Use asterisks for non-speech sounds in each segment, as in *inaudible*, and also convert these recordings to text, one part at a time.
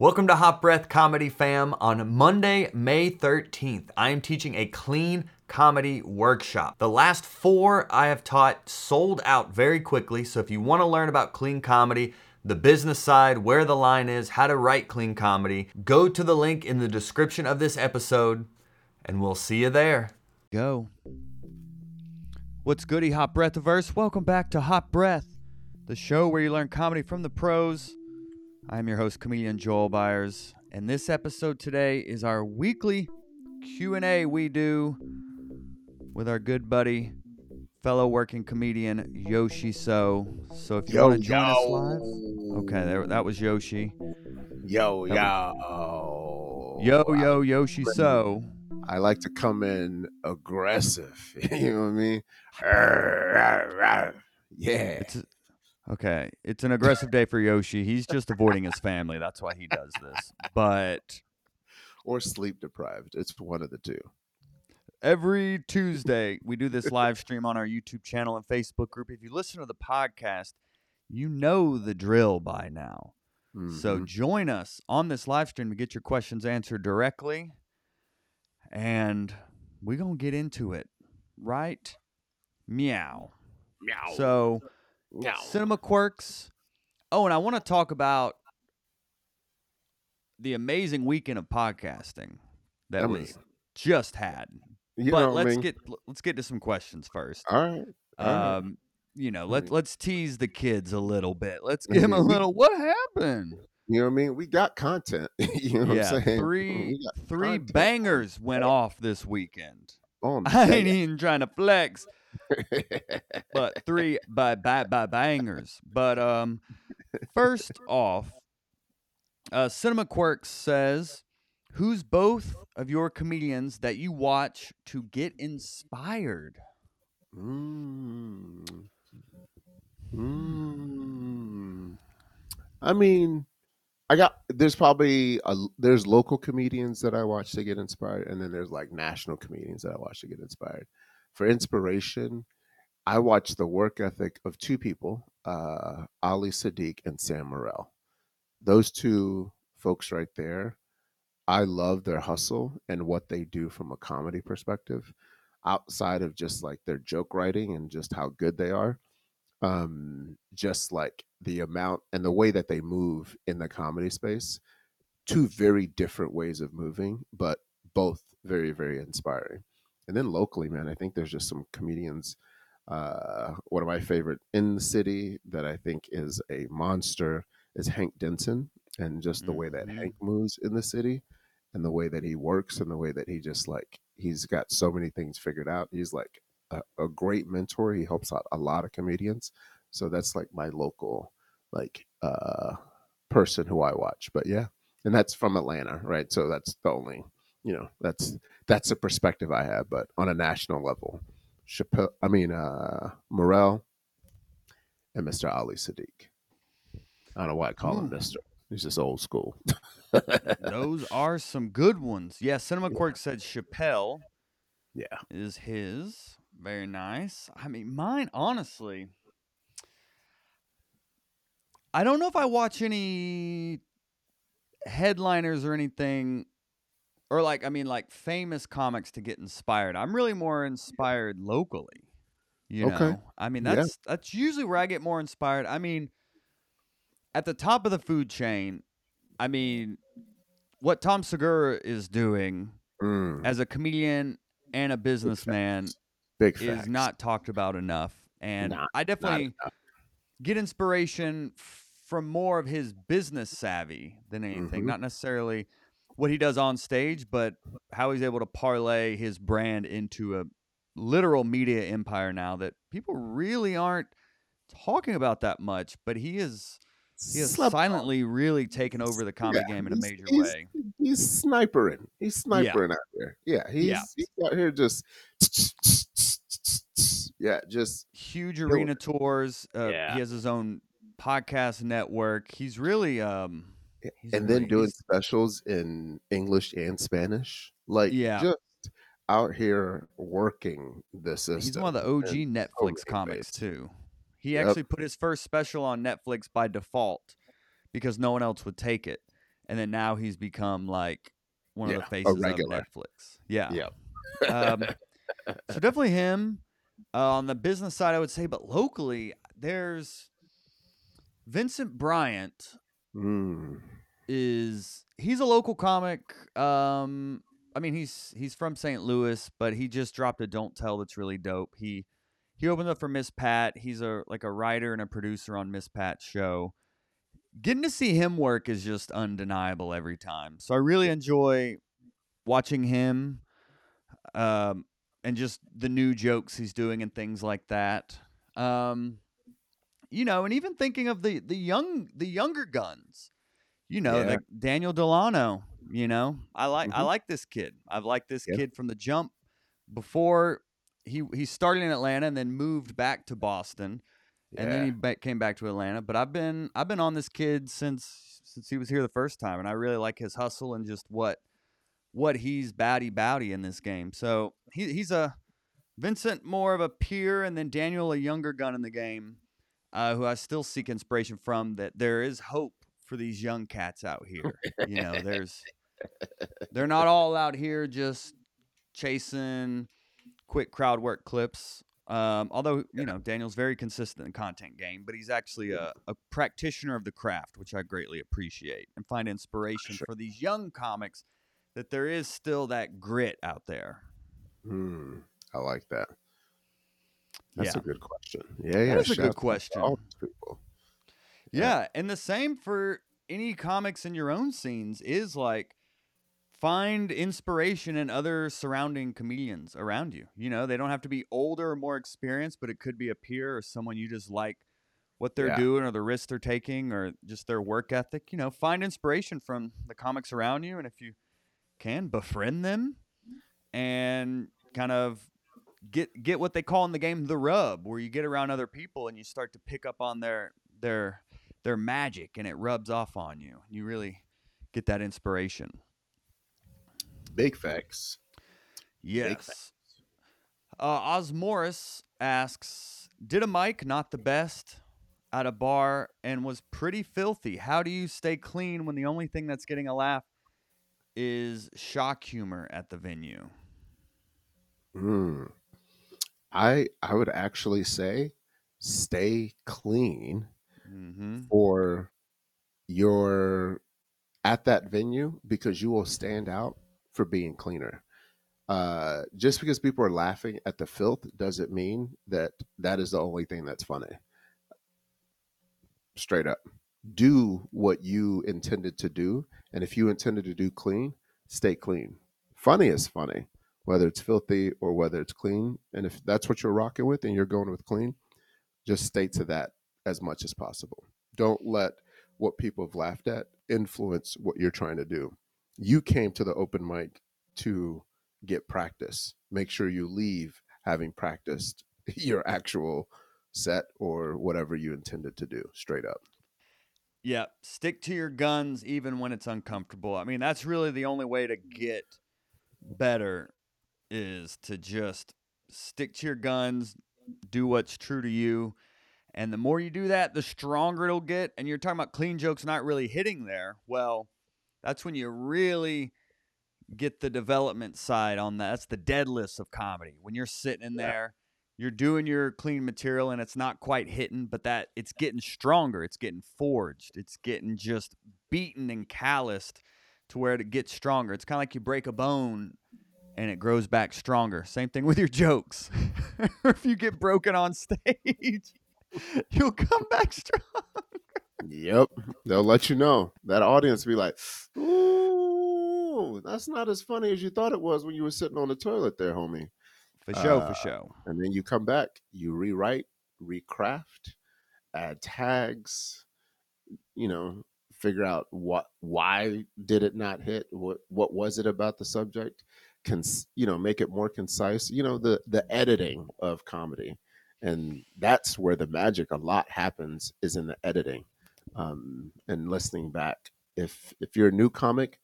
Welcome to Hot Breath Comedy Fam. On Monday, May 13th, I am teaching a clean comedy workshop. The last four I have taught sold out very quickly, so if you want to learn about clean comedy, the business side, where the line is, how to write clean comedy, go to the link in the description of this episode, and we'll see you there. Go. What's goody, Hot Breath Breathiverse? Welcome back to Hot Breath, the show where you learn comedy from the pros. I'm your host, comedian Joel Byers, and this episode today is our weekly Q&A we do with our good buddy, fellow working comedian Yoshi So. So if you Yo, want to join us live, okay, there, that was Yoshi. Yo, That yo. Yo, yo, Yoshi So. I like to come in aggressive. *laughs* you know what I mean? Yeah. It's okay. It's an aggressive day for Yoshi. He's just avoiding his family. That's why he does this. But Or sleep deprived. It's one of the two. every Tuesday we do this live stream on our YouTube channel and Facebook group. If you listen to the podcast, you know the drill by now. So Mhm. join us on this live stream to get your questions answered directly. And we're going to get into it. Right? Meow. meow. So, meow. Cinema Quirks. Oh, and I want to talk about the amazing weekend of podcasting that we Amazing. just had. but what I let's mean? get let's get to some questions first. All right. all right. Um, you know, let Right. let's tease the kids a little bit. Let's *laughs* give them a. Little. What happened? *laughs* You know what I mean? We got content. you know yeah, what I'm saying? three three content. bangers went off this weekend. Oh, *laughs* I ain't even trying to flex, *laughs* but three by by by bangers. But um, first off, uh, Cinema Quirks says, "Who's both of your comedians that you watch to get inspired?" Mm. Mm. I mean, I got there's probably a, there's local comedians that I watch to get inspired, and then there's like national comedians that I watch to get inspired. For inspiration, I watch the work ethic of two people, uh, Ali Siddiq and Sam Morril. Those two folks right there, I love their hustle and what they do from a comedy perspective outside of just like their joke writing and just how good they are um just like the amount and the way that they move in the comedy space two very different ways of moving but both very very inspiring and then locally man i think there's just some comedians uh one of my favorite in the city that i think is a monster is hank denson and just the way that Mhm. hank moves in the city and the way that he works and the way that he just like he's got so many things figured out. He's like a, a great mentor. He helps out a lot of comedians. So that's like my local like uh person who i watch. But yeah and that's from atlanta right? So that's the only you know that's that's the perspective i have but on a national level Chappelle, i mean uh morril and mr ali siddiq i don't know why i call him mr he's just old school *laughs* Those are some good ones. Yeah, Cinema Quirk said Chappelle yeah is his. Very nice. I mean, mine, honestly, I don't know if I watch any headliners or anything, or like, I mean, like famous comics to get inspired. I'm really more inspired locally. You Okay. know, I mean, Yeah. that's that's usually where I get more inspired. I mean, at the top of the food chain, I mean, what Tom Segura is doing Mm, as a comedian and a businessman big is facts. not talked about enough. And Not- I definitely get inspiration from more of his business savvy than anything, Mhm. not necessarily what he does on stage, but how he's able to parlay his brand into a literal media empire now that people really aren't talking about that much, but he is he has Slept on. silently really taken over the comedy Yeah, game in a major he's- way. He's snipering. He's snipering out there. Yeah, he's, Yeah. he's out here just *tsk* yeah, just huge arena tours. Uh, Yeah. He has his own podcast network. He's really um he's and then doing specials in English and Spanish. Like Yeah. just out here working the system. He's one of the OG and Netflix comics based. too. He Yep. actually put his first special on Netflix by default because no one else would take it. and then now he's become like one Yeah, of the faces of. Netflix. Yeah. Yep. Um, *laughs* so definitely him. Uh, on the business side, I would say, but locally, there's Vincent Bryant Mm. is he's a local comic. Um, I mean, he's he's from St. Louis, but he just dropped a "Don't Tell" that's really dope. He he opened up for Miss Pat. He's a like a writer and a producer on Miss Pat's show. Getting to see him work is just undeniable every time. So I really enjoy watching him, um, and just the new jokes he's doing and things like that. Um, you know, and even thinking of the the young the younger guns. You know, Yeah. like Daniel Delano. You know, I like I Mhm. like this kid. I've liked this Yep. kid from the jump. Before he he started in Atlanta and then moved back to Boston, and then he ba- came back to Atlanta. But I've been I've been on this kid since since he was here the first time, and I really like his hustle and just what what he's batty bowdy in this game. So he he's a Vincent more of a peer, and then Daniel a younger gun in the game, uh, who I still seek inspiration from. That there is hope for these young cats out here. You know, there's they're not all out here just chasing quick crowd work clips. Um, although you know Daniel's very consistent in content game, but he's actually a, a practitioner of the craft, which I greatly appreciate, and find inspiration Sure. for these young comics that there is still that grit out there. Mm. I like that. That's yeah, a good question. Yeah, yeah. is a good question. People. Yeah, and the same for any comics in your own scenes is like find inspiration in other surrounding comedians around you. You know, they don't have to be older or more experienced, but it could be a peer or someone you just like what they're Yeah. doing or the risks they're taking or just their work ethic. You know, find inspiration from the comics around you and if you can befriend them and kind of get get what they call in the game the rub where you get around other people and you start to pick up on their their their magic and it rubs off on you. You really get that inspiration. Big facts. yes. uh, oz morris asks did a mic not the best at a bar and was pretty filthy? How do you stay clean when the only thing that's getting a laugh is shock humor at the venue? Mm. I I would actually say stay clean mm-hmm. for your at that venue because you will stand out for being cleaner. Uh, just because people are laughing at the filth doesn't mean that that is the only thing that's funny. Straight up, do what you intended to do, and if you intended to do clean, stay clean. Funny is funny, whether it's filthy or whether it's clean. And if that's what you're rocking with and you're going with clean, just stay to that as much as possible. Don't let what people have laughed at influence what you're trying to do. You came to the open mic to get practice. Make sure you leave having practiced *laughs* your actual set or whatever you intended to do straight up. Yeah, stick to your guns even when it's uncomfortable. I mean, that's really the only way to get better is to just stick to your guns, do what's true to you. And the more you do that, the stronger it'll get. And you're talking about clean jokes not really hitting there. Well, that's when you really get the development side on that. That's the dead list of comedy. When you're sitting in there, you're doing your clean material and it's not quite hitting, but that it's getting stronger. It's getting forged. It's getting just beaten and calloused to where it gets stronger. It's kind of like you break a bone and it grows back stronger. Same thing with your jokes. *laughs* if you get broken on stage, *laughs* you'll come back strong. Yep. They'll let you know. That audience be like, ooh, that's not as funny as you thought it was when you were sitting on the toilet there, homie. For show, Uh, for show. and then you come back, you rewrite, recraft, add tags, you know, figure out what why did it not hit, what what was it about the subject, Cons- you know, make it more concise, you know, the the editing of comedy. And that's where the magic a lot happens is in the editing. Um, and listening back. If if you're a new comic,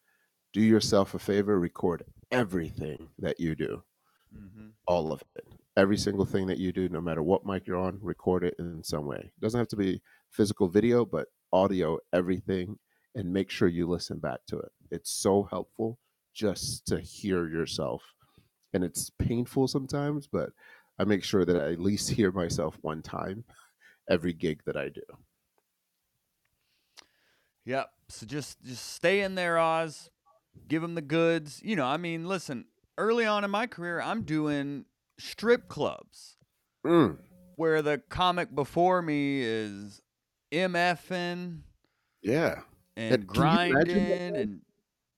do yourself a favor, record everything that you do hmm all of it. Every single thing that you do, no matter what mic you're on, record it in some way. It doesn't have to be physical video, but audio, everything. and make sure you listen back to it. It's so helpful just to hear yourself. And it's painful sometimes, but I make sure that I at least hear myself one time *laughs* every gig that I do. Yep. So just just stay in there, Oz. Give them the goods. You know, I mean, listen. Early on in my career, I'm doing strip clubs Mm. where the comic before me is MFing Yeah. and And can you imagine grinding and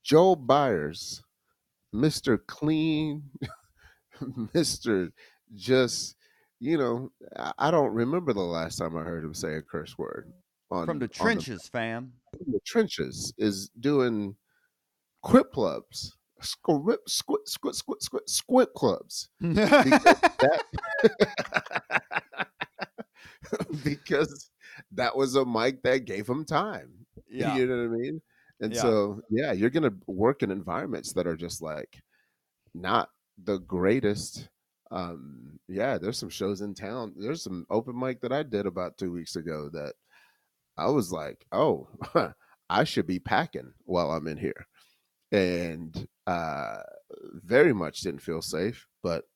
Joel Byers, Mr. Clean, *laughs* Mr. Just, you know, I I don't remember the last time I heard him say a curse word on from the on trenches, fam. in the trenches is doing quip clubs, squip, squip, squip, squip, squip, squip clubs because *laughs* that *laughs* because that was a mic that gave him time. yeah. You know what I mean? And Yeah. so, yeah, you're gonna work in environments that are just like not the greatest. Um, yeah, there's some shows in town. There's some open mic that I did about two weeks ago that I was like, oh, *laughs* I should be packing while I'm in here. And uh very much didn't feel safe, but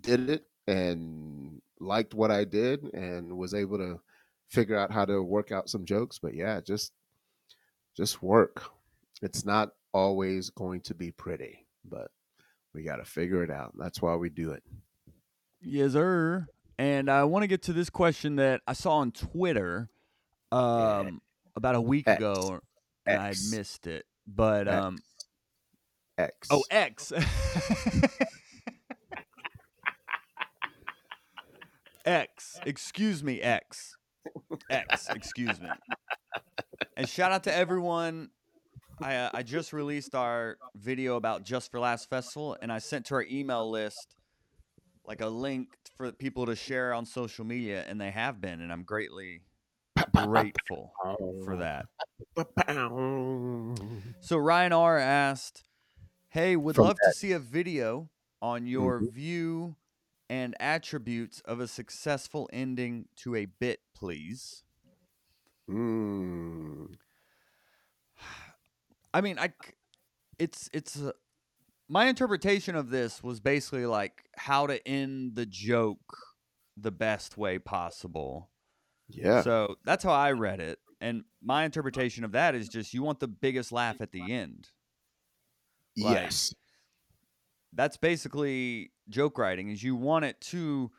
did it and liked what I did and was able to figure out how to work out some jokes. But yeah, just just work. It's not always going to be pretty, but we got to figure it out. That's why we do it. Yes, sir. And I want to get to this question that I saw on Twitter um, about a week X. ago, and I missed it. But X. um, X. oh, X. *laughs* X. Excuse me, X. X. Excuse me. And shout out to everyone. I uh, I just released our video about Just for Laughs Festival, and I sent to our email list like a link for people to share on social media, and they have been, and I'm greatly grateful for that. So Ryan R asked, "Hey, would From love to see a video on your view and attributes of a successful ending to a bit, please." Mm. *sighs* I mean, I it's it's uh, my interpretation of this was basically like how to end the joke the best way possible. Yeah. So that's how I read it. And my interpretation of that is just you want the biggest laugh at the end. like- yes. That's basically joke writing is you want it to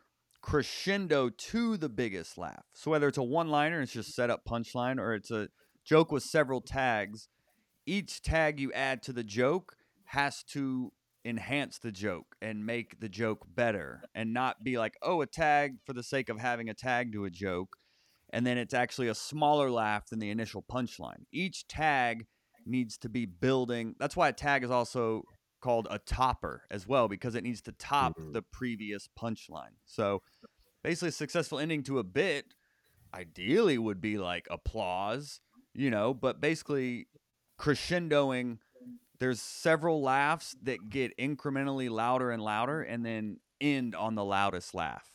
crescendo to the biggest laugh. So whether it's a one-liner, it's just set up punchline or it's a joke with several tags, each tag you add to the joke has to enhance the joke and make the joke better and not be like, "Oh, a tag for the sake of having a tag to a joke." And then it's actually a smaller laugh than the initial punchline. Each tag needs to be building. That's why a tag is also called a topper as well because it needs to top Mhm. the previous punchline. So basically a successful ending to a bit ideally would be like applause, you know, but basically crescendoing there's several laughs that get incrementally louder and louder and then end on the loudest laugh.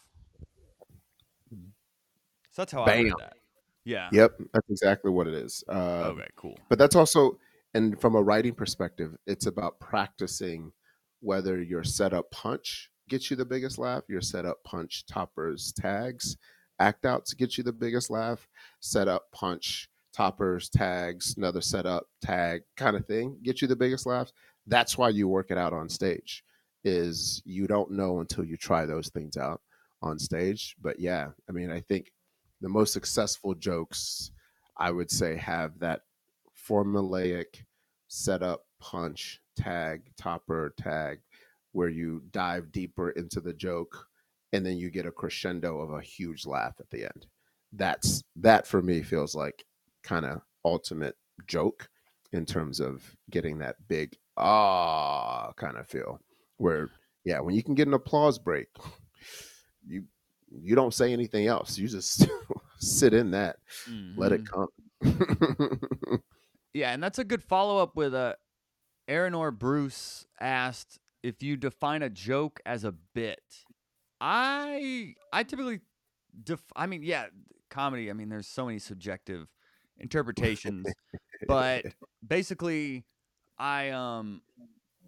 So that's how I read that. Yeah. Yep. That's exactly what it is. Uh, Okay, cool. but that's also and from a writing perspective it's about practicing whether your setup punch gets you the biggest laugh your setup punch toppers tags act outs get you the biggest laugh setup punch toppers tags another setup tag kind of thing get you the biggest laughs. That's why you work it out on stage is you don't know until you try those things out on stage. But yeah i mean i think the most successful jokes i would say have that formulaic setup, punch, tag, topper, tag, where you dive deeper into the joke and then you get a crescendo of a huge laugh at the end. That's that for me feels like kind of ultimate joke in terms of getting that big ah kind of feel. Where yeah, when you can get an applause break, you you don't say anything else. You just *laughs* sit in that, let it come. *laughs* Yeah, and that's a good follow up with uh, Aaron or Bruce asked if you define a joke as a bit. I I typically def- I mean, yeah, comedy. I mean, there's so many subjective interpretations, *laughs* but basically, I um,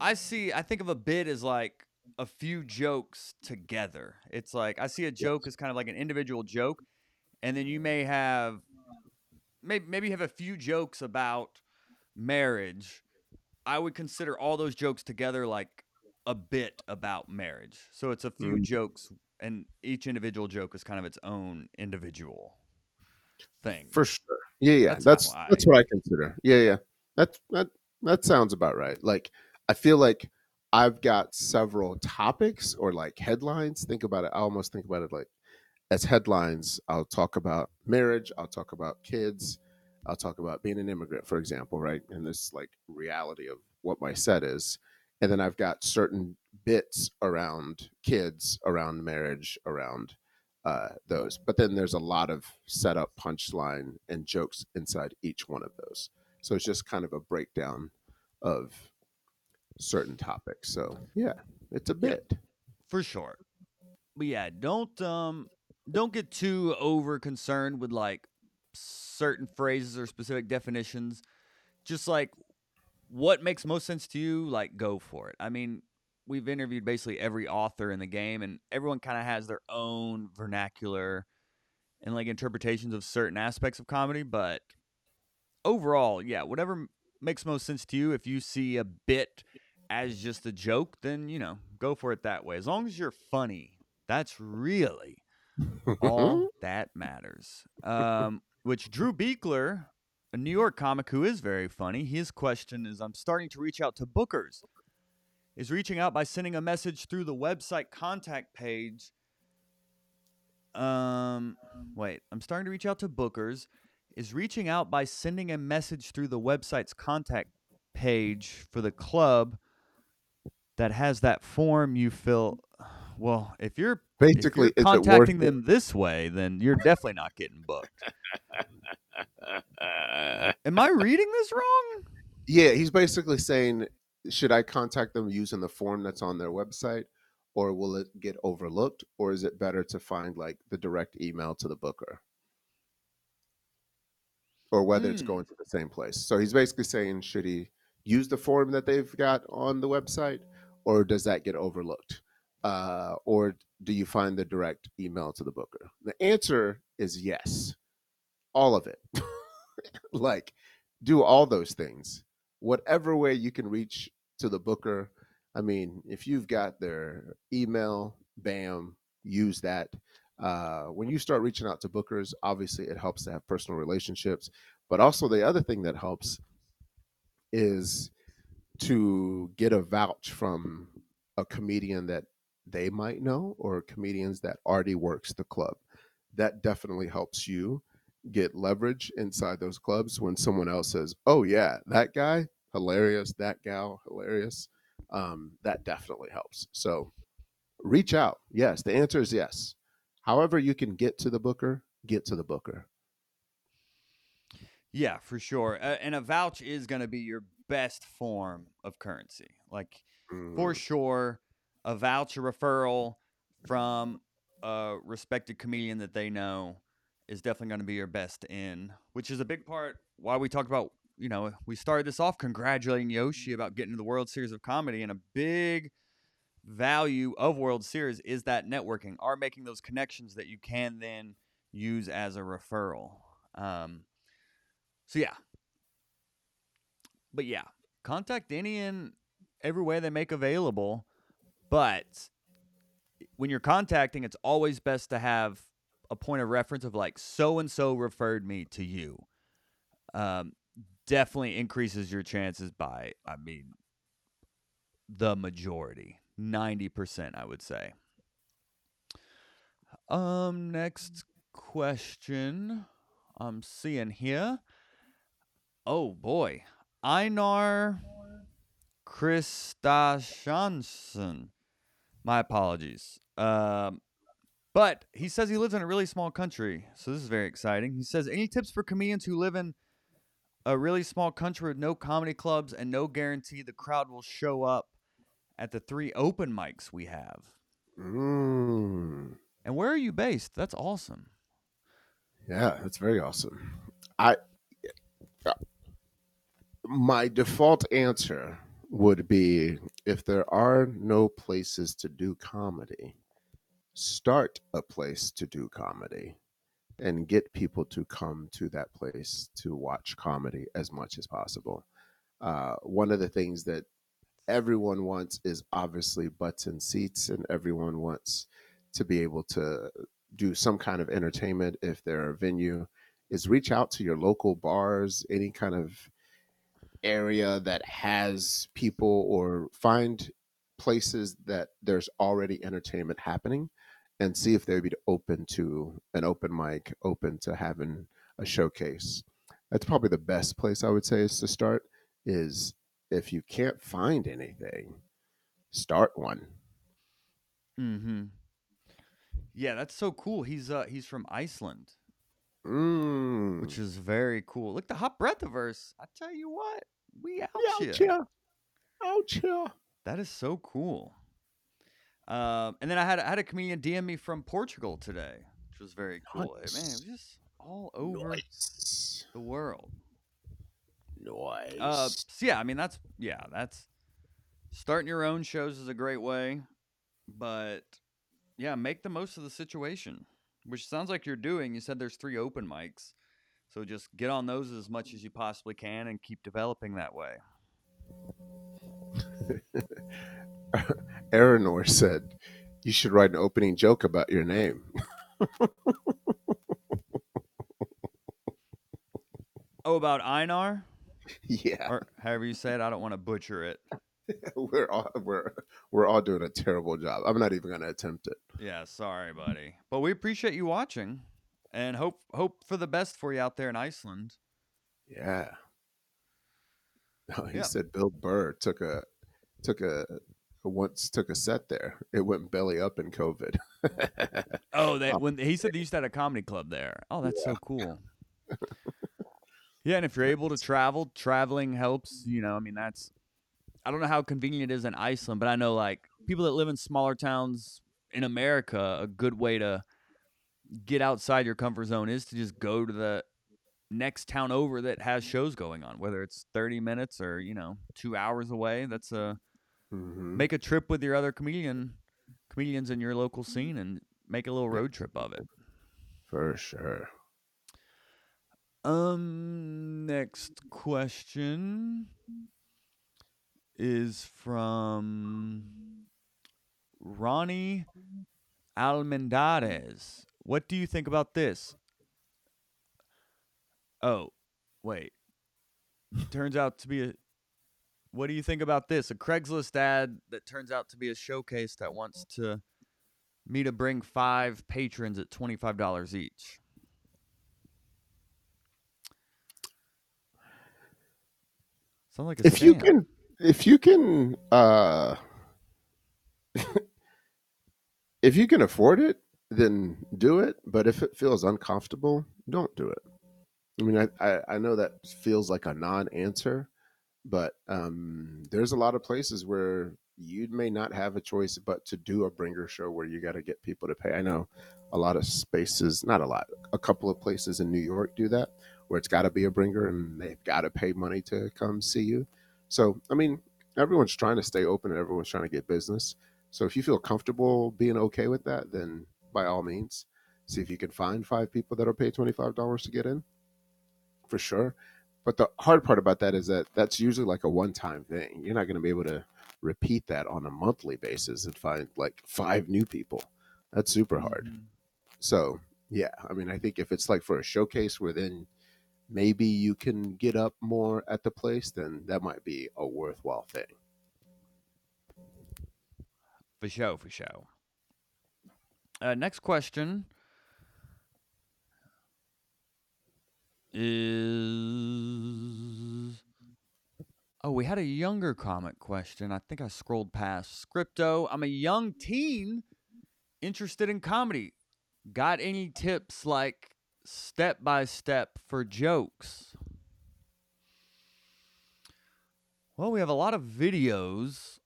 I see. I think of a bit as like a few jokes together. It's like I see a joke as kind of like an individual joke, and then you may have maybe maybe you have a few jokes about marriage. I would consider all those jokes together like a bit about marriage. So it's a few Mm. jokes, and each individual joke is kind of its own individual thing. For sure. Yeah, yeah. That's That's that's, what I consider. Yeah, yeah. That that that sounds about right. Like I feel like I've got several topics or like headlines. Think about it. I almost think about it like as headlines. I'll talk about marriage. I'll talk about kids. I'll talk about being an immigrant, for example, right? And this like reality of what my set is. And then I've got certain bits around kids, around marriage, around uh, those. But then there's a lot of setup, punchline, and jokes inside each one of those. So it's just kind of a breakdown of certain topics. So yeah, it's a bit. for sure. But yeah, don't um don't get too over concerned with like certain phrases or specific definitions. Just like what makes most sense to you, like go for it. I mean, we've interviewed basically every author in the game and everyone kind of has their own vernacular and like interpretations of certain aspects of comedy, but overall, yeah, whatever makes most sense to you if you see a bit as just a joke, then you know, go for it that way. As long as you're funny, that's really *laughs* all that matters. Um, which Drew Beekler, a New York comic who is very funny, his question is: I'm starting to reach out to bookers. Is reaching out by sending a message through the website contact page. Um, wait, I'm starting to reach out to bookers. Is reaching out by sending a message through the website's contact page for the club that has that form you fill. Well, if you're Basically, if you're it contacting it? them this way, then you're definitely not getting booked. Am I reading this wrong? Yeah, he's basically saying, should I contact them using the form that's on their website, or will it get overlooked, or is it better to find like the direct email to the booker, or whether it's Hmm. going to the same place? So he's basically saying, should he use the form that they've got on the website, or does that get overlooked, uh, or do you find the direct email to the booker? The answer is yes, all of it. *laughs* like, do all those things whatever way you can reach to the booker. I mean, if you've got their email, bam, use that. Uh, when you start reaching out to bookers, obviously it helps to have personal relationships. But also, the other thing that helps is to get a vouch from a comedian that they might know or comedians that already works the club. That definitely helps you get leverage inside those clubs when someone else says, "Oh yeah, that guy hilarious, that gal hilarious." Um, that definitely helps. So reach out. Yes, the answer is yes. However, you can get to the booker, get to the booker. Yeah, for sure. Uh, and a vouch is going to be your best form of currency. Like for Mm, sure, a voucher referral from a respected comedian that they know is definitely going to be your best in, which is a big part why we talked about, you know, we started this off congratulating Yoshi about getting to the World Series of Comedy and a big value of World Series is that networking, are making those connections that you can then use as a referral. Um, so yeah. But yeah, contact any and every way they make available. But when you're contacting, it's always best to have a point of reference of like so and so referred me to you. Um, definitely increases your chances by, I mean, the majority, ninety percent, I would say. Um, next question I'm seeing here. Oh boy, Einar Christashansson. My apologies. Um, but he says he lives in a really small country, so this is very exciting. He says, "Any tips for comedians who live in a really small country with no comedy clubs and no guarantee the crowd will show up at the three open mics we have?" mm. And where are you based? That's awesome. Yeah, that's very awesome. I my default answer would be if there are no places to do comedy, start a place to do comedy and get people to come to that place to watch comedy as much as possible. Uh, one of the things that everyone wants is obviously butts and seats, and everyone wants to be able to do some kind of entertainment if they're a venue. Is reach out to your local bars, any kind of area that has people, or find places that there's already entertainment happening and see if they'd be open to an open mic, open to having a showcase. That's probably the best place I would say is to start. Is if you can't find anything, start one. Mm-hmm. Yeah, that's so cool. He's uh he's from Iceland, Mm. which is very cool. Look, the hot breathiverse. I tell you what, we out Ouch, here. yeah. Ouch, yeah. That is so cool. Um, and then I had I had a comedian DM me from Portugal today, which was very cool. Man, it was just all over Nice. the world. Nice. Uh, so yeah, I mean that's yeah, that's starting your own shows is a great way, but yeah, make the most of the situation, which sounds like you're doing. You said there's three open mics, so just get on those as much as you possibly can and keep developing that way. *laughs* Aranor said, You should write an opening joke about your name. Oh, about Einar *laughs* yeah. or however you say it, I don't want to butcher it. *laughs* We're all we're we're all doing a terrible job. I'm not even gonna attempt it. Yeah, sorry, buddy. But we appreciate you watching and hope hope for the best for you out there in Iceland. Yeah. No, *laughs* oh, he Yeah. said Bill Burr took a took a once took a set there. It went belly up in COVID. *laughs* Oh, they um, when he said they used to have a comedy club there. Oh, that's so cool. yeah, and if you're able to travel, traveling helps. You know, I mean, that's I don't know how convenient it is in Iceland, but I know like people that live in smaller towns in America, a good way to get outside your comfort zone is to just go to the next town over that has shows going on, whether it's 30 minutes or you know two hours away. That's a Mhm. make a trip with your other comedian comedians in your local scene and make a little road trip of it. For sure. Um next question is from Ronnie Almendares. What do you think about this? Oh, wait. Turns out to be a What do you think about this? A Craigslist ad that turns out to be a showcase that wants to me to bring 5 patrons at $25 each. Sounds like a If you can if you can uh *laughs* if you can afford it, then do it. But if it feels uncomfortable, don't do it. I mean, I, I, I know that feels like a non-answer, but um, there's a lot of places where you may not have a choice but to do a bringer show where you got to get people to pay. I know a lot of spaces, not a lot, a couple of places in New York do that, where it's got to be a bringer and they've got to pay money to come see you. So, I mean, everyone's trying to stay open and everyone's trying to get business. So, if you feel comfortable being okay with that, then by all means, see if you can find five people that'll pay $25 to get in for sure. But the hard part about that is that that's usually like a one time thing. You're not going to be able to repeat that on a monthly basis and find like five new people. That's super hard. Mhm. So, yeah, I mean, I think if it's like for a showcase where then maybe you can get up more at the place, then that might be a worthwhile thing. For sure, for sure. Uh, next question is. Oh, we had a younger comment question. I think I scrolled past. Scripto, I'm a young teen interested in comedy. Got any tips like step by step for jokes? Well, we have a lot of videos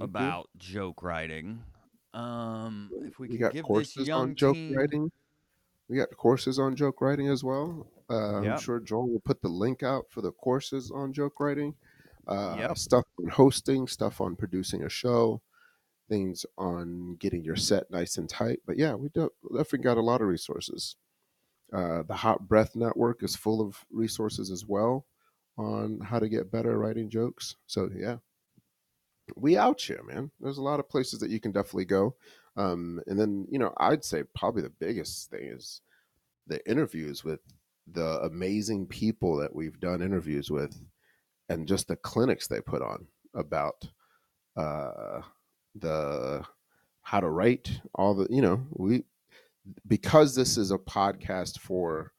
about joke writing. Um, if we We could got give this courses young on joke teen, writing. We got courses on joke writing as well. Uh, Yep. I'm sure Joel will put the link out for the courses on joke writing, uh, Yep. stuff on hosting, stuff on producing a show, things on getting your set nice and tight. But yeah, we do, definitely got a lot of resources. Uh, the Hot Breath Network is full of resources as well on how to get better writing jokes. So yeah, we out here, man. There's a lot of places that you can definitely go. Um, and then you know, I'd say probably the biggest thing is the interviews with the amazing people that we've done interviews with, and just the clinics they put on about uh, the how to write all the you know we because this is a podcast for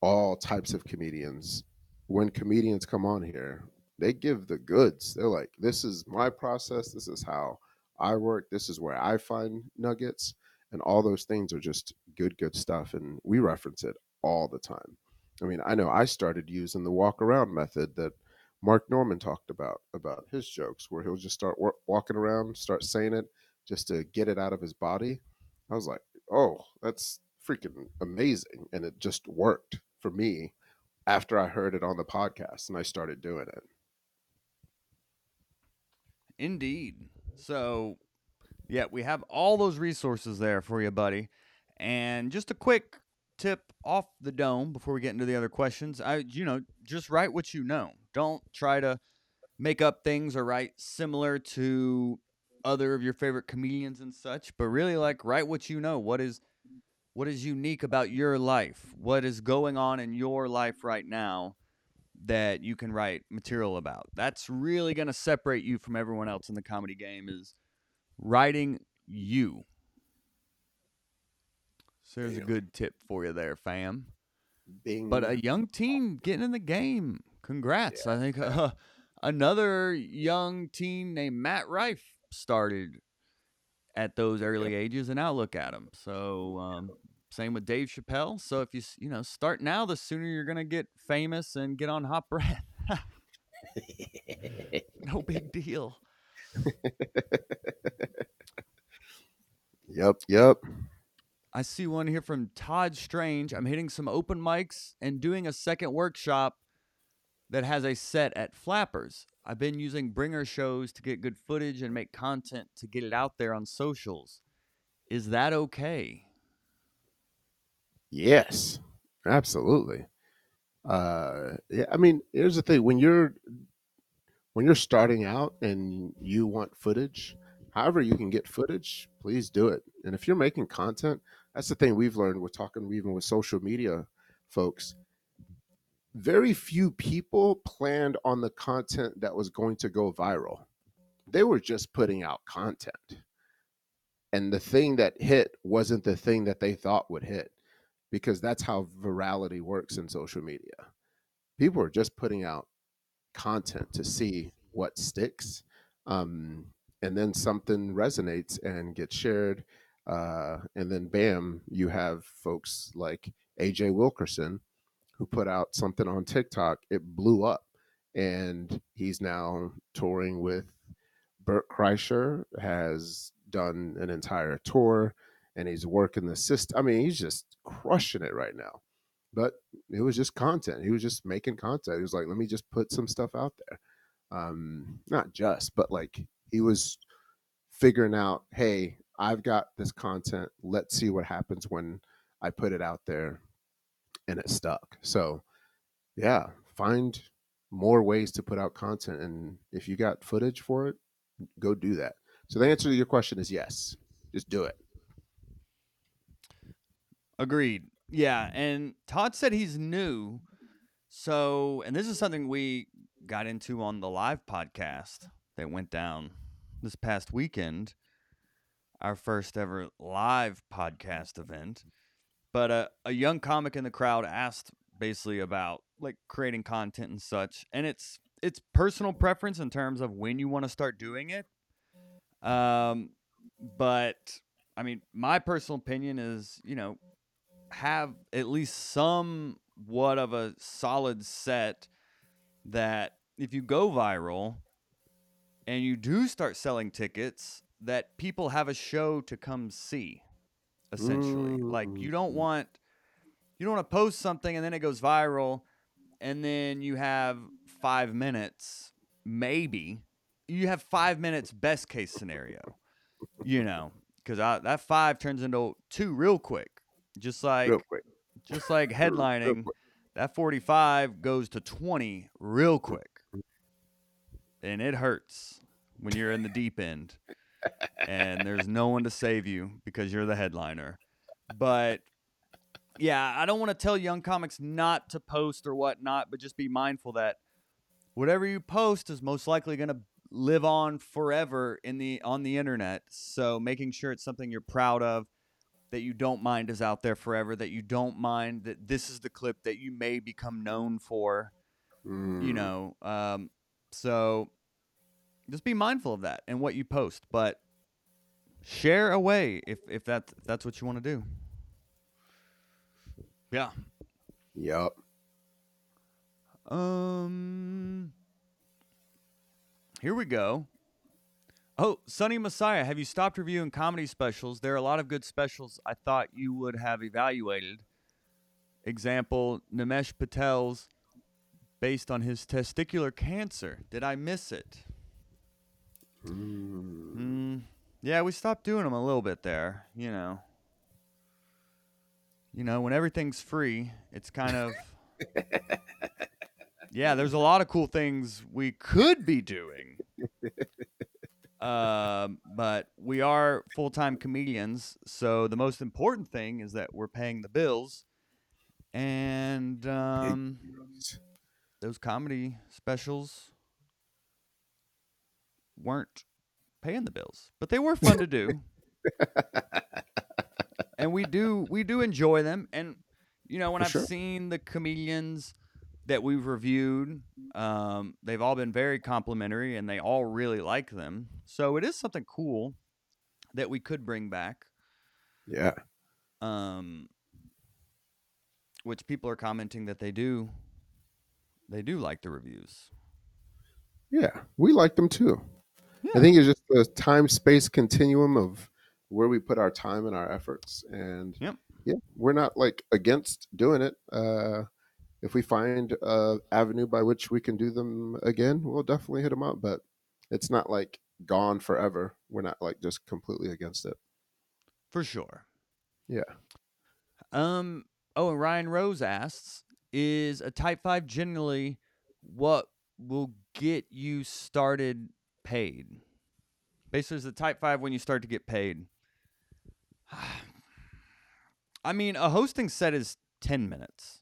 all types of comedians when comedians come on here they give the goods. They're like this is my process. This is how i work. This is where i find nuggets. And all those things are just good good stuff and we reference it all the time. I mean i know i started using the walk around method that mark normand talked about about his jokes where he'll just start walking around start saying it just to get it out of his body. I was like oh that's freaking amazing and it just worked for me after i heard it on the podcast and i started doing it Indeed. So, yeah, we have all those resources there for you, buddy. And just a quick tip off the dome before we get into the other questions. I, you know, just write what you know. Don't try to make up things or write similar to other of your favorite comedians and such, but really like write what you know. What is what is unique about your life? What is going on in your life right now that you can write material about? That's really going to separate you from everyone else in the comedy game is writing you. So there's a good tip for you there, fam. Bing. But a young teen getting in the game. Congrats. I think uh, *laughs* another young teen named Matt Rife started at those early ages, and now look at them. So um, same with Dave Chappelle. So if you you know start now, the sooner you're gonna get famous and get on Hot Breath. *laughs* no *laughs* big deal. yep, yep. I see one here from Todd Strange. I'm hitting some open mics and doing a second workshop that has a set at Flappers. I've been using bringer shows to get good footage and make content to get it out there on socials. Is that okay? Yes, absolutely. Uh, yeah, I mean, here's the thing: when you're when you're starting out and you want footage, however you can get footage, please do it. And if you're making content, that's the thing we've learned. We're talking even with social media folks. Very few people planned on the content that was going to go viral. They were just putting out content. And the thing that hit wasn't the thing that they thought would hit because that's how virality works in social media. People are just putting out content to see what sticks. Um, and then something resonates and gets shared. Uh, and then, bam, you have folks like AJ Wilkerson who put out something on TikTok. It blew up. And he's now touring with Bert Kreischer, has done an entire tour and he's working the system. I mean, he's just crushing it right now. But it was just content. He was just making content. He was like, let me just put some stuff out there. Um, not just, but like he was figuring out, hey, I've got this content. Let's see what happens when I put it out there and it stuck. So, yeah, find more ways to put out content. And if you got footage for it, go do that. So, the answer to your question is yes. Just do it. Agreed. Yeah, and Todd said he's new. So, and this is something we got into on the live podcast that went down this past weekend, our first ever live podcast event. But uh, a young comic in the crowd asked basically about like creating content and such, and it's it's personal preference in terms of when you want to start doing it. Um, but I mean, my personal opinion is, you know, have at least somewhat of a solid set that if you go viral and you do start selling tickets, that people have a show to come see. Essentially, like you don't Mm. want you don't want to post something and then it goes viral and then you have 5 minutes maybe you have 5 minutes best case scenario. You know, cuz that 5 turns into 2 real quick. Just like Real quick. just *laughs* like headlining that 45 goes to 20 real quick. And it hurts when you're in the deep end and there's no one to save you because you're the headliner. But yeah, I don't want to tell young comics not to post or whatnot, but just be mindful that whatever you post is most likely going to live on forever in the on the internet. So making sure it's something you're proud of, that you don't mind is out there forever, that you don't mind that this is the clip that you may become known for you Mm. know um, so just be mindful of that and what you post but share away if if that's if that's what you want to do. Yeah. Yep. um here we go. Oh sunny messiah have you stopped reviewing comedy specials? There are a lot of good specials i thought you would have evaluated. Example nimesh patel's based on his testicular cancer. Did i miss it Mm. Mm, yeah, we stopped doing them a little bit there. You know, you know, when everything's free, it's kind of *laughs* yeah. There's a lot of cool things we could be doing, um, but we are full time comedians. So the most important thing is that we're paying the bills, and um, those comedy specials weren't paying the bills, but they were fun to do. *laughs* and we do we do enjoy them and you know when For I've sure. seen the comedians that we've reviewed um, they've all been very complimentary and they all really like them. So it is something cool that we could bring back Yeah. um, which people are commenting that they do they do like the reviews. Yeah. We like them too. I think it's just the time space continuum of where we put our time and our efforts. And Yep. yeah, we're not like against doing it. Uh, if we find a avenue by which we can do them again, we'll definitely hit them up. But it's not like gone forever. We're not like just completely against it. For sure. Yeah. Um. Oh, and Ryan Rose asks, "Is a Tight Five generally what will get you started paid?" Basically, is the Tight Five when you start to get paid? *sighs* I mean, a hosting set is ten minutes.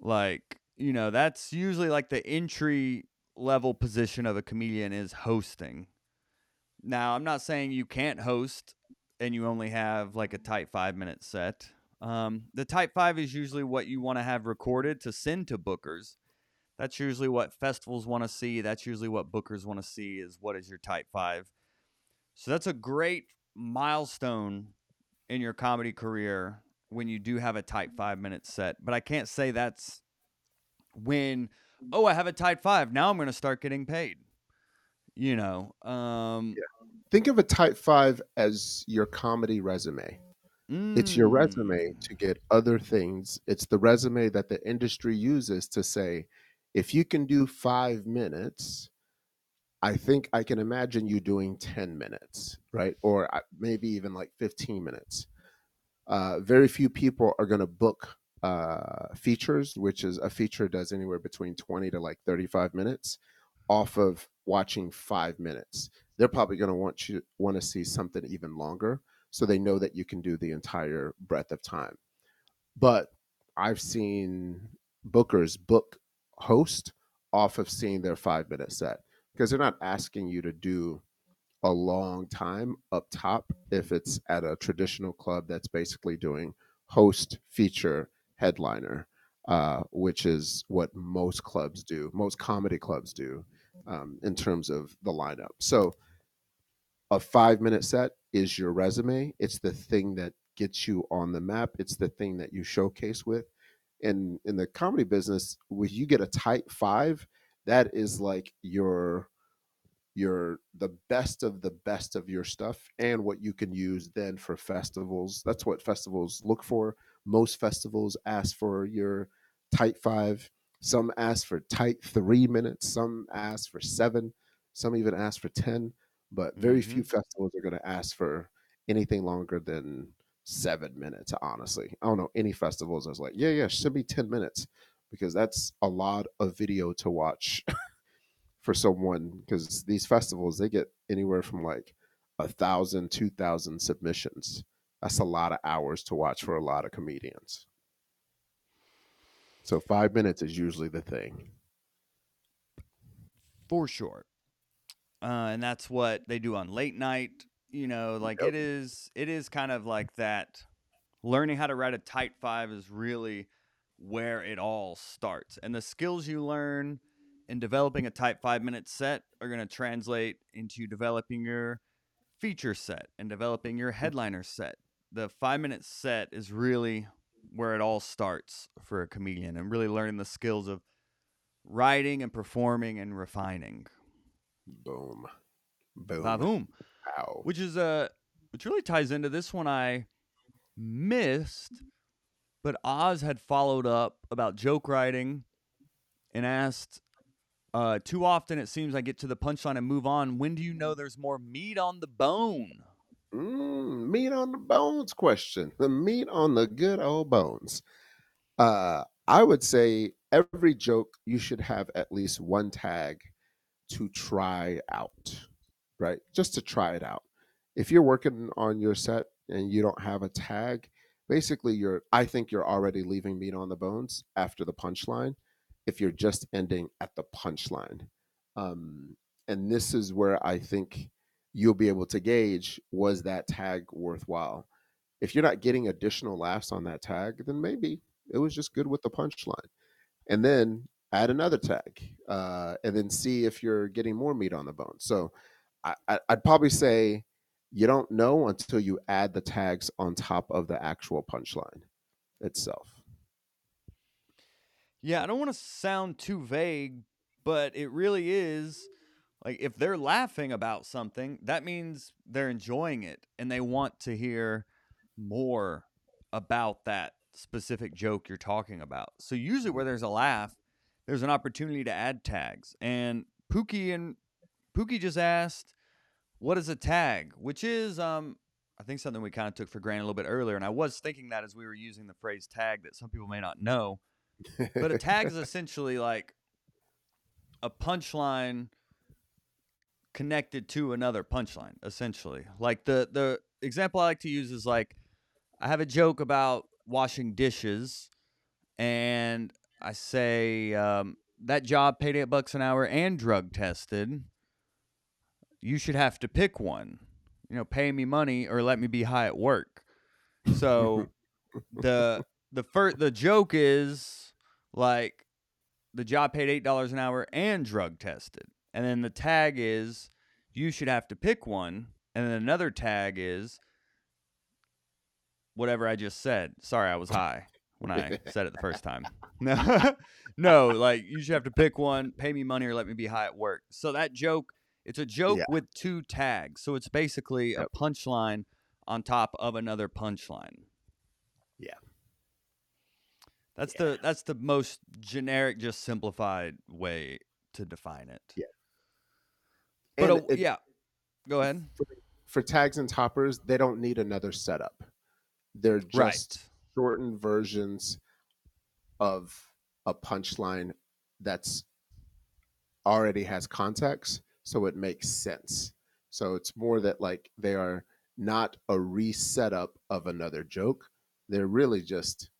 Like you know, that's usually like the entry level position of a comedian is hosting. Now, I'm not saying you can't host and you only have like a tight five minute set. Um, the tight five is usually what you want to have recorded to send to bookers. That's usually what festivals want to see. That's usually what bookers want to see is what is your tight five. So that's a great milestone in your comedy career when you do have a tight five minute set. But I can't say that's when, oh, I have a tight five. Now I'm going to start getting paid. You know, um, Think of a tight five as your comedy resume. It's your mm, resume to get other things. It's the resume that the industry uses to say, if you can do five minutes, I think I can imagine you doing 10 minutes, right? Or uh, maybe even like 15 minutes. Uh, very few people are going to book uh, features, which is a feature does anywhere between 20 to like 35 minutes off of watching five minutes. They're probably going to want you want to see something even longer so they know that you can do the entire breadth of time. But I've seen bookers book host off of seeing their five minute set because they're not asking you to do a long time up top if it's at a traditional club that's basically doing host, feature, headliner, uh, which is what most clubs do, most comedy clubs do um, in terms of the lineup. So a five minute set is your resume. It's the thing that gets you on the map. It's the thing that you showcase with. And in the comedy business, when you get a tight five, that is like your your the best of the best of your stuff and what you can use then for festivals. That's what festivals look for. Most festivals ask for your tight five. Some ask for tight three minutes. Some ask for seven. Some even ask for 10. But very Mm-hmm. few festivals are going to ask for anything longer than seven minutes, honestly. I don't know any festivals that's like, yeah, yeah, should be 10 minutes because that's a lot of video to watch *laughs* for someone because these festivals they get anywhere from like a thousand two thousand submissions that's a lot of hours to watch for a lot of comedians so five minutes is usually the thing for sure. Uh, and that's what they do on late night. You know, like Yep. it is. It is kind of like that. Learning how to write a tight five is really where it all starts, and the skills you learn in developing a tight five minute set are going to translate into developing your feature set and developing your mm. headliner set. The five minute set is really where it all starts for a comedian, and really learning the skills of writing and performing and refining. boom boom Ba-boom. Ow. Which is uh which really ties into this one I missed, but Oz had followed up about joke writing and asked uh, too often it seems I get to the punchline and move on. When do you know there's more meat on the bone? Mm, meat on the bones question. The meat on the good old bones. Uh, I would say every joke you should have at least one tag to try out, right? Just to try it out. If you're working on your set and you don't have a tag, basically you're I think you're already leaving meat on the bones after the punchline if you're just ending at the punchline. Um, and this is where I think you'll be able to gauge was that tag worthwhile. If you're not getting additional laughs on that tag, then maybe it was just good with the punchline. And then add another tag, uh, and then see if you're getting more meat on the bone. So I, I'd probably say you don't know until you add the tags on top of the actual punchline itself. Yeah, I don't want to sound too vague, but it really is like if they're laughing about something, that means they're enjoying it and they want to hear more about that specific joke you're talking about. So usually where there's a laugh, there's an opportunity to add tags. And Pookie and Pookie just asked, "What is a tag?" Which is um I think something we kind of took for granted a little bit earlier and I was thinking that as we were using the phrase tag that some people may not know. But a tag is *laughs* essentially like a punchline connected to another punchline, essentially. Like the the example I like to use is like I have a joke about washing dishes, and I say um, that job paid eight bucks an hour and drug tested. You should have to pick one. You know, pay me money or let me be high at work. So *laughs* the the first the joke is like the job paid eight dollars an hour and drug tested, and then the tag is you should have to pick one, and then another tag is whatever I just said. Sorry, I was high when I *laughs* said it the first time. No, *laughs* no, like you should have to pick one, pay me money or let me be high at work. So that joke, it's a joke Yeah. with two tags. So it's basically Yep. a punchline on top of another punchline. Yeah. That's the that's the most generic, just simplified way to define it. Yeah. But uh, it- yeah, go ahead. for tags and toppers, they don't need another setup. They're just right. shortened versions of a punchline that's already has context, so it makes sense. So it's more that like they are not a reset up of another joke. They're really just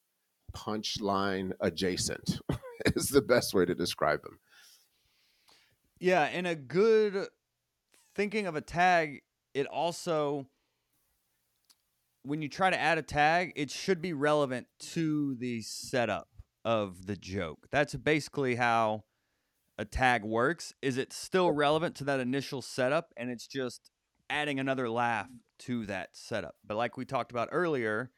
punchline adjacent. *laughs* is the best way to describe them. Yeah, and a good thinking of a tag, it also when you try to add a tag, it should be relevant to the setup of the joke. That's basically how a tag works. Is it still relevant to that initial setup and it's just adding another laugh to that setup. But like we talked about earlier,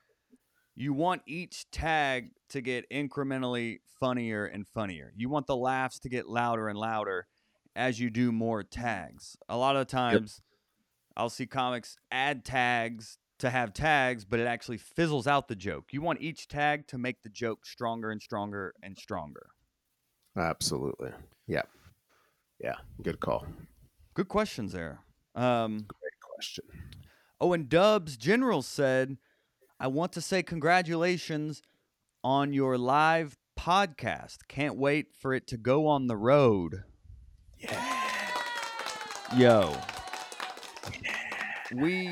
you want each tag to get incrementally funnier and funnier. You want the laughs to get louder and louder as you do more tags. A lot of times I'll see comics add tags to have tags, but it actually fizzles out the joke. You want each tag to make the joke stronger and stronger and stronger. Absolutely. Yeah. Yeah. Good call. Good questions there. Um, Great question. oh, and Dubs General said, I want to say congratulations on your live podcast. Can't wait for it to go on the road. Yeah. Yo. We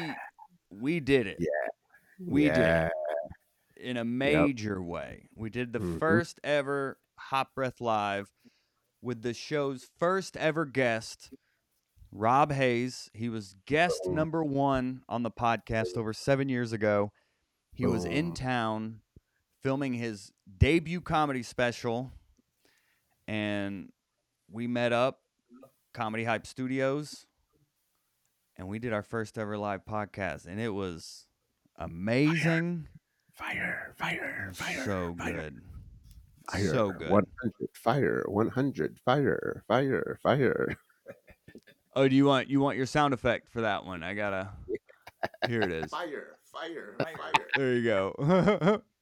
we did it. Yeah. We did yeah. in a major way. We did the Mhm. first ever Hot Breath Live with the show's first ever guest, Rob Haze. He was guest number one on the podcast over seven years ago. He was in town filming his debut comedy special, and we met up, Comedy Hype Studios, and we did our first ever live podcast, and it was amazing. Fire, fire, fire. so fire, good. Fire. So good. 100. Fire. 100. Fire. Fire. Fire. *laughs* Oh, do you want you want your sound effect for that one? I gotta. Here it *laughs* is. Fire. Fire. Fire. There you go. *laughs*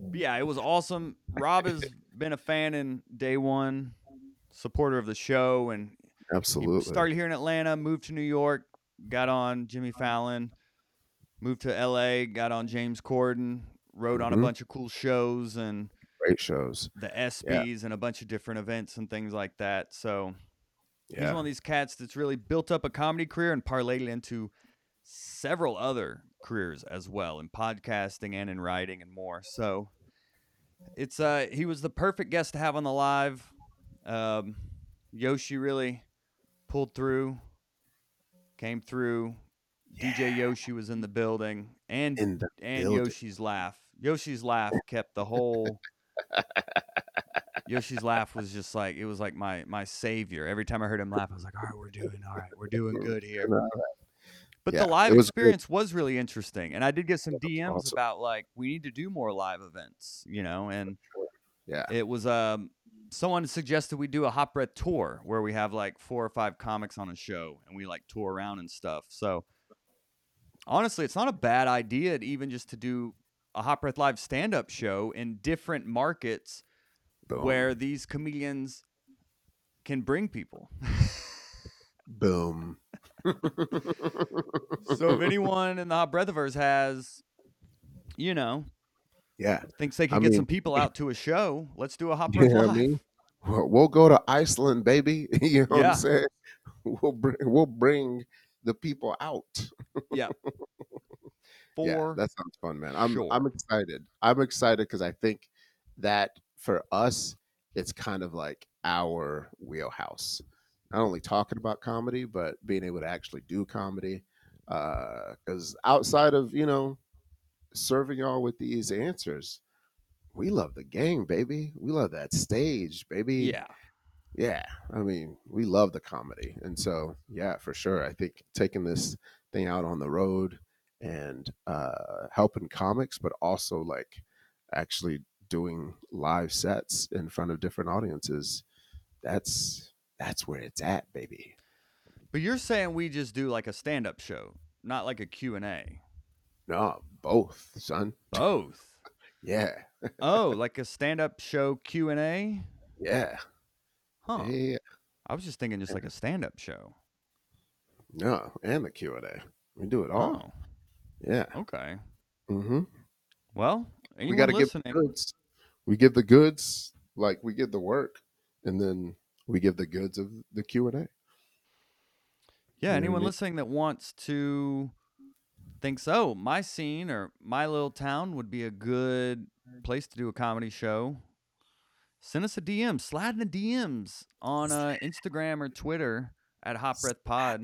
But yeah, it was awesome. Rob has been a fan in day one, supporter of the show, and he Absolutely. started here in Atlanta, moved to New York, got on Jimmy Fallon, moved to L.A., got on James Corden, wrote on a Mhm. bunch of cool shows and Great shows. the ESPYS and a bunch of different events and things like that. So He's one of these cats that's really built up a comedy career and parlayed it into several other careers as well in podcasting and in writing and more. So it's uh he was the perfect guest to have on the live. Um, Yoshi really pulled through, came through. DJ Yoshi was in the building, and the and building. Yoshi's laugh. Yoshi's laugh kept the whole. *laughs* Yoshi's laugh was just like it was like my my savior. Every time I heard him laugh, I was like, "All right, we're doing all right, we're doing good here." But Yeah, the live was good. experience was really interesting, and I did get some DMs awesome. about like we need to do more live events, you know. And Yeah. it was um someone suggested we do a hot breath tour where we have like four or five comics on a show and we like tour around and stuff. So honestly, it's not a bad idea even just to do a hot breath live stand up show in different markets Boom. where these comedians can bring people. Boom. *laughs* so if anyone in the hot breathiverse has, you know, yeah. thinks they can I get mean- some people out to a show, let's do a hot *laughs* breath what I live. mean? We'll go to Iceland, baby. *laughs* you know what I'm saying? We'll bring we'll bring the people out. For yeah, that sounds fun, man. I'm sure. I'm excited. I'm excited because I think that for us, it's kind of like our wheelhouse. Not only talking about comedy, but being able to actually do comedy. Uh, because outside of you know serving y'all with these answers, we love the game, baby. We love that stage, baby. yeah. Yeah, I mean, we love the comedy, and so yeah, for sure. I think taking this thing out on the road and uh, helping comics, but also like actually doing live sets in front of different audiences. That's that's where it's at, baby. But you're saying we just do like a stand-up show, not like a Q&A. No, both, son. Both. *laughs* Yeah, oh, *laughs* like a stand-up show Q&A? yeah, Huh. yeah. I was just thinking just like a stand-up show. No, and the Q and A. We do it all. Yeah. Okay. Mm-hmm. Well, we got to give the goods. We give the goods, like we give the work, and then we give the goods of the Q and A. yeah, you know what anyone listening that wants to thinks, oh, my scene or my little town would be a good place to do a comedy show. Send us a DM, slide in the DMs on uh, Instagram or Twitter at Hot Breath Pod.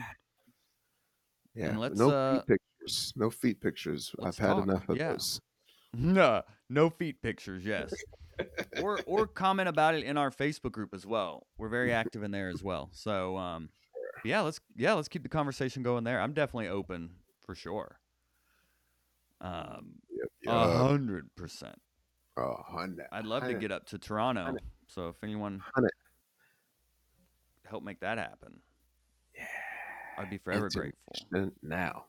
Yeah. And let's, no uh, pictures. No feet pictures. let's I've had talk, enough of yeah. those. No, no feet pictures, yes. *laughs* or or comment about it in our Facebook group as well. We're very active in there as well. So um yeah, let's yeah, let's keep the conversation going there. I'm definitely open for sure. Um a hundred percent. Oh, Honda. I'd love to get up to Toronto. Hundred. So if anyone Hundred. help make that happen, Yeah. I'd be forever grateful. Now.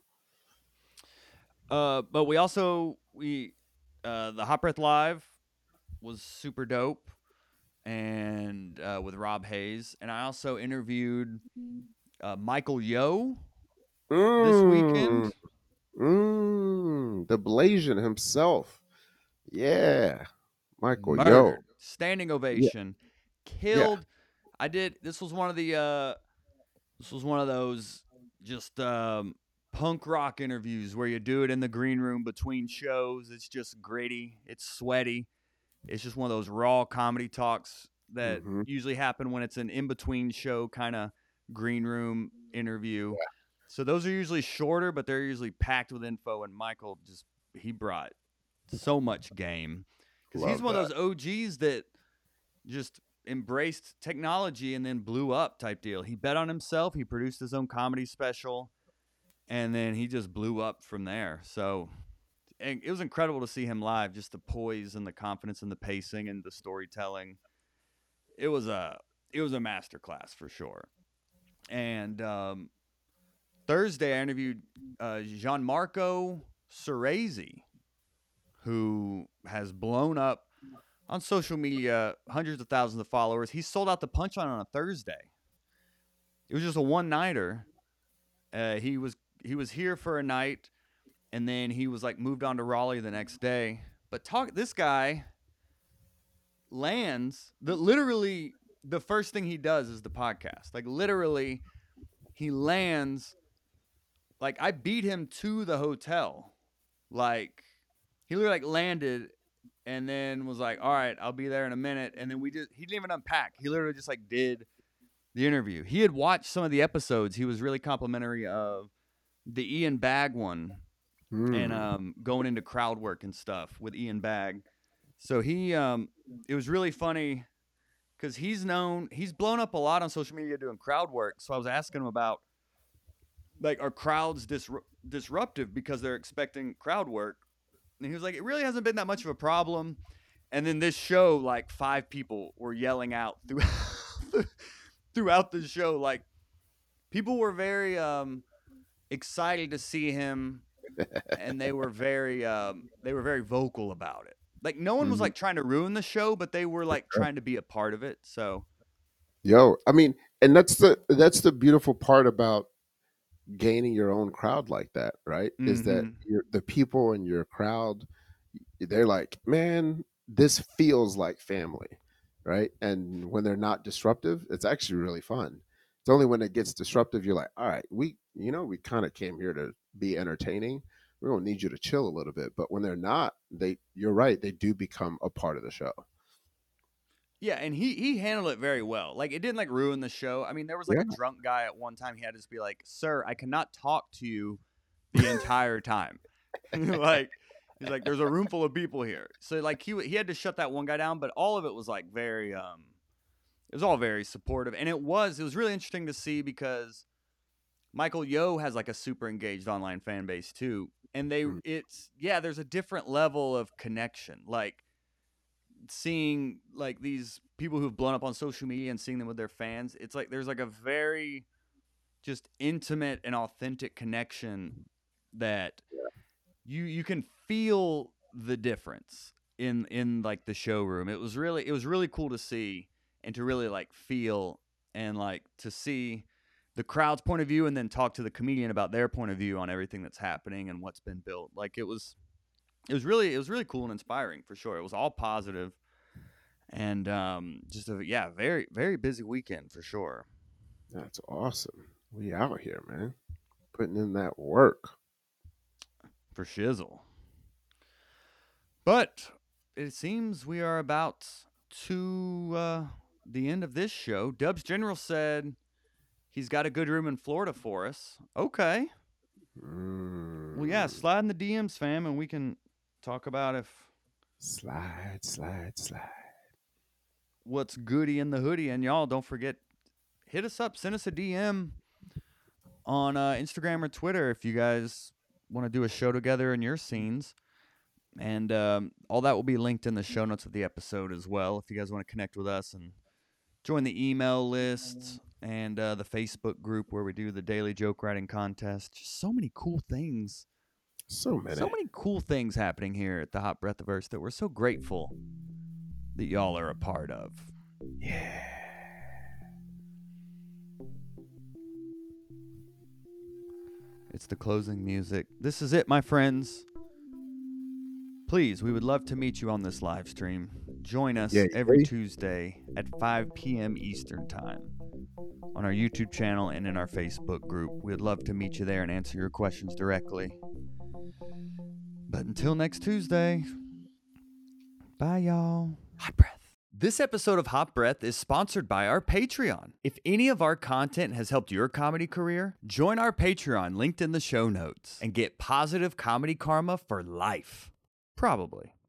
Uh, but we also we uh, the Hot Breath Live was super dope, and uh, with Rob Haze, and I also interviewed uh, Michael Yo this weekend. Mm, the Blasian himself. Yeah. Michael Yo. Standing ovation. Killed. I did. This was one of the. Uh, this was one of those just um, punk rock interviews where you do it in the green room between shows. It's just gritty. It's sweaty. It's just one of those raw comedy talks that Mhm. usually happen when it's an in between show kind of green room interview. So those are usually shorter, but they're usually packed with info. And Michael just he brought so much game because he's one of those OGs that just embraced technology and then blew up type deal. He bet on himself. He produced his own comedy special, and then he just blew up from there. So it was incredible to see him live. Just the poise and the confidence and the pacing and the storytelling. It was a it was a masterclass for sure. And um, Thursday, I interviewed uh, Gianmarco who has blown up on social media, hundreds of thousands of followers. He sold out the Punchline on a Thursday. It was just a one nighter. Uh, he was he was here for a night, and then he was like moved on to Raleigh the next day. But talk this guy lands the literally the first thing he does is the podcast. Like literally, he lands. Like I beat him to the hotel. Like he literally like landed and then was like, "All right, I'll be there in a minute." And then we just he didn't even unpack. He literally just like did the interview. He had watched some of the episodes. He was really complimentary of the Ian Bagg one and Mm. um, going into crowd work and stuff with Ian Bagg. So he, um, it was really funny because he's known, he's blown up a lot on social media doing crowd work. So I was asking him about, like, are crowds disru- disruptive because they're expecting crowd work? And he was like, it really hasn't been that much of a problem. And then this show, like, five people were yelling out throughout, *laughs* throughout the show. Like, people were very um, excited to see him and they were *laughs* very um, they were very vocal about it. Like no one was Mhm. like trying to ruin the show, but they were like trying to be a part of it. So Yo, I mean, and that's the that's the beautiful part about gaining your own crowd like that, right? Is that Mhm. your the people in your crowd they're like, "Man, this feels like family." Right? And when they're not disruptive, it's actually really fun. It's only when it gets disruptive you're like, "All right, we you know, we kind of came here to be entertaining. We don't need you to chill a little bit." But when they're not, they you're right, they do become a part of the show. yeah, and he he handled it very well. Like it didn't like ruin the show. I mean, there was like a drunk guy at one time. He had to just be like, "Sir, I cannot talk to you the entire time." *laughs* like he's like, "There's a room full of people here." So like he he had to shut that one guy down, but all of it was like very um, it was all very supportive, and it was it was really interesting to see because Michael Yo has like a super engaged online fan base too, and they Mm. it's yeah, there's a different level of connection, like seeing like these people who've blown up on social media and seeing them with their fans. It's like there's like a very just intimate and authentic connection that you you can feel the difference in in like the showroom. It was really it was really cool to see and to really like feel and like to see the crowd's point of view and then talk to the comedian about their point of view on everything that's happening and what's been built. Like it was it was really it was really cool and inspiring for sure. It was all positive and um just a yeah, very very busy weekend for sure. That's awesome. We out here, man. Putting in that work. for shizzle. But it seems we are about to uh, the end of this show. Dubs General said he's got a good room in Florida for us. Okay. Well, yeah, Mm. slide in the DMs, fam, and we can talk about if Slide, slide, slide. what's goody in the hoodie. And y'all, don't forget, hit us up, send us a DM on uh, Instagram or Twitter if you guys want to do a show together in your scenes. And um, all that will be linked in the show notes of the episode as well. If you guys want to connect with us and join the email list and uh, the Facebook group where we do the daily joke writing contest. Just so many cool things So many. So many cool things happening here at the Hot Breathiverse that we're so grateful that y'all are a part of. Yeah. It's the closing music. This is it, my friends. Please, we would love to meet you on this live stream. Join us Yeah, every yeah. Tuesday at 5 p.m. Eastern Time on our YouTube channel and in our Facebook group. We'd love to meet you there and answer your questions directly. But until next Tuesday, bye, y'all. Hot breath. This episode of Hot Breath is sponsored by our Patreon. If any of our content has helped your comedy career, join our Patreon linked in the show notes and get positive comedy karma for life. Probably.